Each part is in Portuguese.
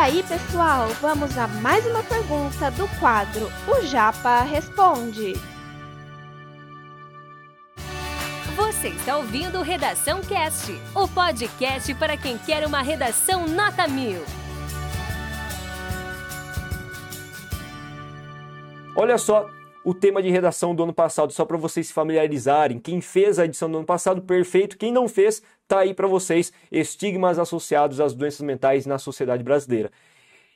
aí, pessoal, vamos a mais uma pergunta do quadro O Japa Responde. Você está ouvindo Redação Cast, o podcast para quem quer uma redação nota mil. Olha só o tema de redação do ano passado, só para vocês se familiarizarem. Quem fez a edição do ano passado, perfeito. Quem não fez, tá aí para vocês. Estigmas associados às doenças mentais na sociedade brasileira.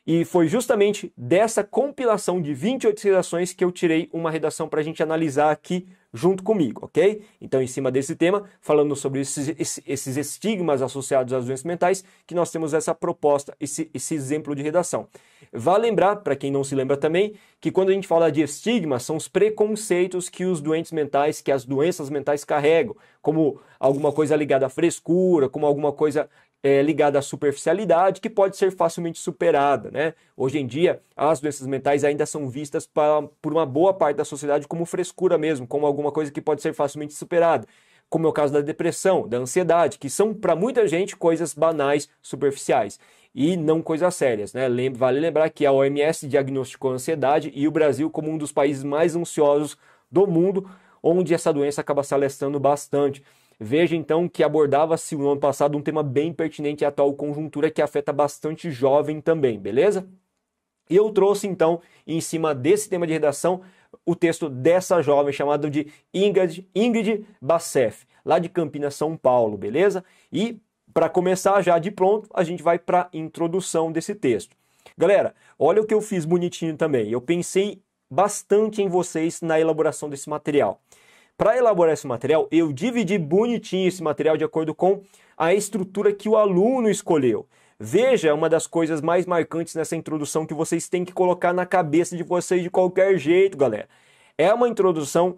E foi justamente dessa compilação de 28 redações que eu tirei uma redação para a gente analisar aqui junto comigo, ok? Então, em cima desse tema, falando sobre esses, esses estigmas associados às doenças mentais, que nós temos essa proposta, esse, esse exemplo de redação. Vale lembrar, para quem não se lembra também, que quando a gente fala de estigma, são os preconceitos que os doentes mentais, que as doenças mentais carregam, como alguma coisa ligada à frescura, como alguma coisa é, ligada à superficialidade que pode ser facilmente superada. Né? Hoje em dia, as doenças mentais ainda são vistas pra, por uma boa parte da sociedade como frescura mesmo, como alguma coisa que pode ser facilmente superada. Como é o caso da depressão, da ansiedade, que são para muita gente coisas banais, superficiais e não coisas sérias. Né? Vale lembrar que a OMS diagnosticou a ansiedade e o Brasil como um dos países mais ansiosos do mundo, onde essa doença acaba se alastrando bastante. Veja então que abordava-se no ano passado um tema bem pertinente à atual conjuntura que afeta bastante jovem também, beleza? E eu trouxe então, em cima desse tema de redação, o texto dessa jovem chamada de Ingrid, Ingrid Bassef, lá de Campinas, São Paulo, beleza? E para começar já de pronto, a gente vai para a introdução desse texto. Galera, olha o que eu fiz bonitinho também. Eu pensei bastante em vocês na elaboração desse material. Para elaborar esse material, eu dividi bonitinho esse material de acordo com a estrutura que o aluno escolheu. Veja uma das coisas mais marcantes nessa introdução que vocês têm que colocar na cabeça de vocês de qualquer jeito, galera. É uma introdução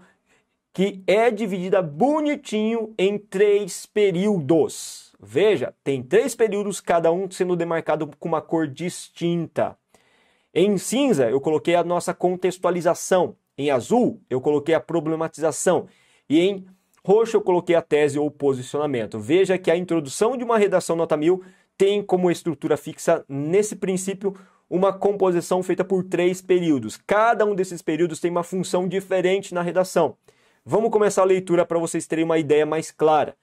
que é dividida bonitinho em três períodos. Veja, tem três períodos, cada um sendo demarcado com uma cor distinta. Em cinza, eu coloquei a nossa contextualização. Em azul, eu coloquei a problematização. E em roxo, eu coloquei a tese ou posicionamento. Veja que a introdução de uma redação nota 1000 tem como estrutura fixa, nesse princípio, uma composição feita por três períodos. Cada um desses períodos tem uma função diferente na redação. Vamos começar a leitura para vocês terem uma ideia mais clara.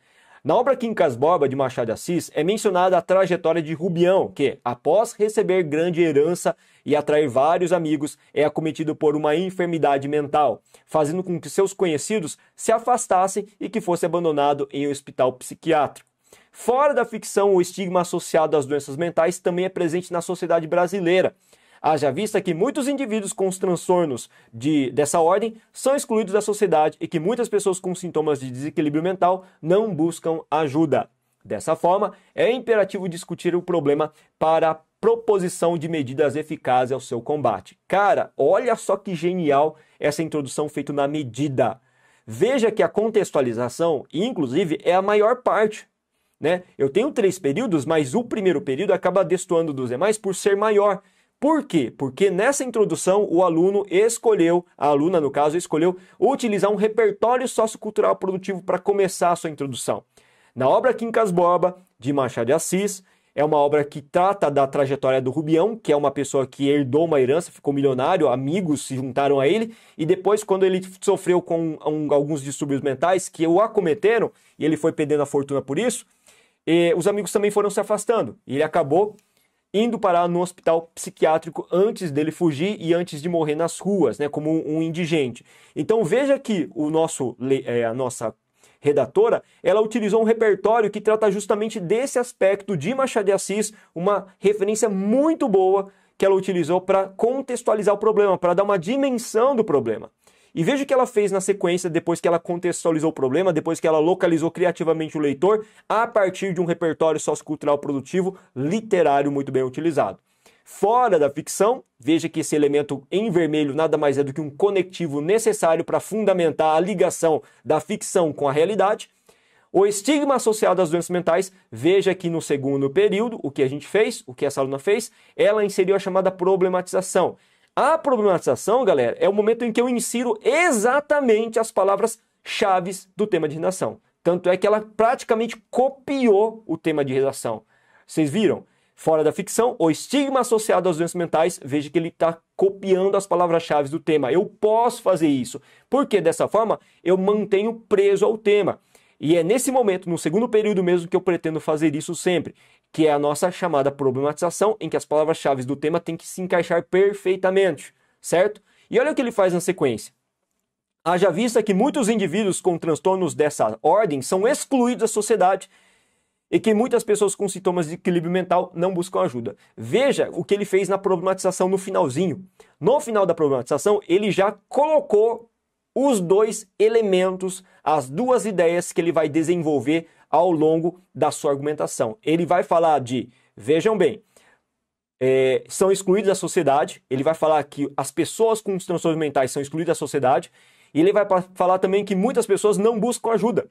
Na obra Quincas Borba de Machado de Assis é mencionada a trajetória de Rubião, que, após receber grande herança e atrair vários amigos, é acometido por uma enfermidade mental, fazendo com que seus conhecidos se afastassem e que fosse abandonado em um hospital psiquiátrico. Fora da ficção, o estigma associado às doenças mentais também é presente na sociedade brasileira. Haja vista que muitos indivíduos com os transtornos de, dessa ordem são excluídos da sociedade e que muitas pessoas com sintomas de desequilíbrio mental não buscam ajuda. Dessa forma, é imperativo discutir o problema para a proposição de medidas eficazes ao seu combate. Cara, olha só que genial essa introdução feita na medida. Veja que a contextualização, inclusive, é a maior parte. Né? Eu tenho três períodos, mas o primeiro período acaba destoando dos demais por ser maior. Por quê? Porque nessa introdução o aluno escolheu, a aluna no caso, escolheu utilizar um repertório sociocultural produtivo para começar a sua introdução. Na obra Quincas Borba, de Machado de Assis, é uma obra que trata da trajetória do Rubião, que é uma pessoa que herdou uma herança, ficou milionário, amigos se juntaram a ele, e depois, quando ele sofreu com um, alguns distúrbios mentais que o acometeram, e ele foi perdendo a fortuna por isso, os amigos também foram se afastando, e ele acabou indo parar no hospital psiquiátrico antes dele fugir e antes de morrer nas ruas, né, como um, indigente. Então veja que o nosso, é, a nossa redatora, ela utilizou um repertório que trata justamente desse aspecto de Machado de Assis, uma referência muito boa que ela utilizou para contextualizar o problema, para dar uma dimensão do problema. E veja o que ela fez na sequência, depois que ela contextualizou o problema, depois que ela localizou criativamente o leitor, a partir de um repertório sociocultural produtivo literário muito bem utilizado. Fora da ficção, veja que esse elemento em vermelho nada mais é do que um conectivo necessário para fundamentar a ligação da ficção com a realidade. O estigma associado às doenças mentais, veja que no segundo período, o que a gente fez, o que essa aluna fez, ela inseriu a chamada problematização. A problematização, galera, é o momento em que eu insiro exatamente as palavras-chave do tema de redação. Tanto é que ela praticamente copiou o tema de redação. Vocês viram? fora da ficção, o estigma associado às doenças mentais, veja que ele está copiando as palavras-chave do tema. Eu posso fazer isso, porque dessa forma eu mantenho preso ao tema. E é nesse momento, no segundo período mesmo, que eu pretendo fazer isso sempre, que é a nossa chamada problematização, em que as palavras-chave do tema têm que se encaixar perfeitamente, certo? E olha o que ele faz na sequência. Haja vista que muitos indivíduos com transtornos dessa ordem são excluídos da sociedade e que muitas pessoas com sintomas de equilíbrio mental não buscam ajuda. Veja o que ele fez na problematização no finalzinho. No final da problematização, ele já colocou os dois elementos, as duas ideias que ele vai desenvolver ao longo da sua argumentação. Ele vai falar de, vejam bem, é, são excluídos da sociedade, ele vai falar que as pessoas com transtornos mentais são excluídas da sociedade, e ele vai falar também que muitas pessoas não buscam ajuda.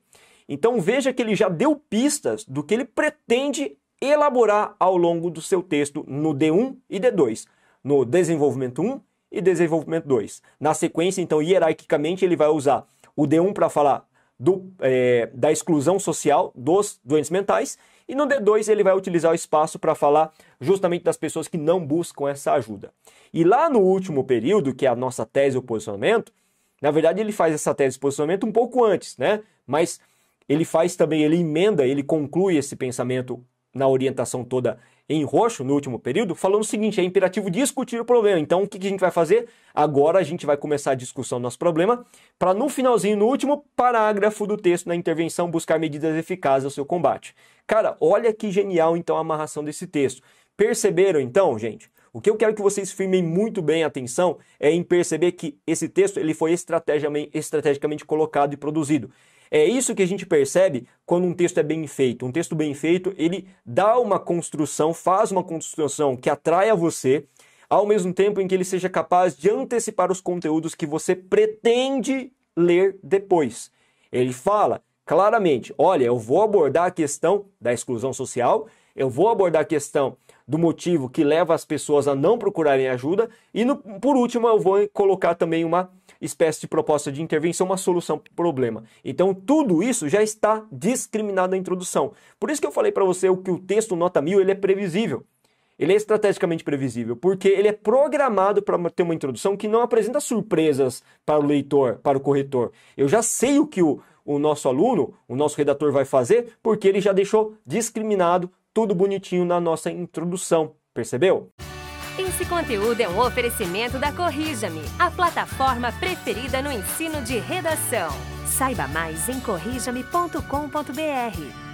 Então veja que ele já deu pistas do que ele pretende elaborar ao longo do seu texto no D1 e D2, no desenvolvimento 1 e desenvolvimento 2. Na sequência, então, hierarquicamente, ele vai usar o D1 para falar do, é, da exclusão social dos doentes mentais e no D2 ele vai utilizar o espaço para falar justamente das pessoas que não buscam essa ajuda. E lá no último período, que é a nossa tese ou posicionamento, na verdade, ele faz essa tese de posicionamento um pouco antes, né? Mas ele faz também, ele emenda, ele conclui esse pensamento na orientação toda em roxo, no último período, falando o seguinte: é imperativo discutir o problema. Então, o que a gente vai fazer? Agora a gente vai começar a discussão do nosso problema, para no finalzinho, no último parágrafo do texto, na intervenção, buscar medidas eficazes ao seu combate. Cara, olha que genial então a amarração desse texto. Perceberam então, gente? O que eu quero que vocês firmem muito bem a atenção é em perceber que esse texto ele foi estrategicamente, estrategicamente colocado e produzido. É isso que a gente percebe quando um texto é bem feito. Um texto bem feito, ele dá uma construção, faz uma construção que atrai a você, ao mesmo tempo em que ele seja capaz de antecipar os conteúdos que você pretende ler depois. Ele fala claramente: olha, eu vou abordar a questão da exclusão social, eu vou abordar a questão do motivo que leva as pessoas a não procurarem ajuda. E no, por último, eu vou colocar também uma espécie de proposta de intervenção, uma solução para o problema. Então, tudo isso já está discriminado na introdução. Por isso que eu falei para você que o texto nota mil ele é previsível. Ele é estrategicamente previsível, porque ele é programado para ter uma introdução que não apresenta surpresas para o leitor, para o corretor. Eu já sei o que o, o nosso aluno, o nosso redator vai fazer, porque ele já deixou discriminado tudo bonitinho na nossa introdução, percebeu? Esse conteúdo é um oferecimento da Corrija-me, a plataforma preferida no ensino de redação. Saiba mais em corrijame.com.br.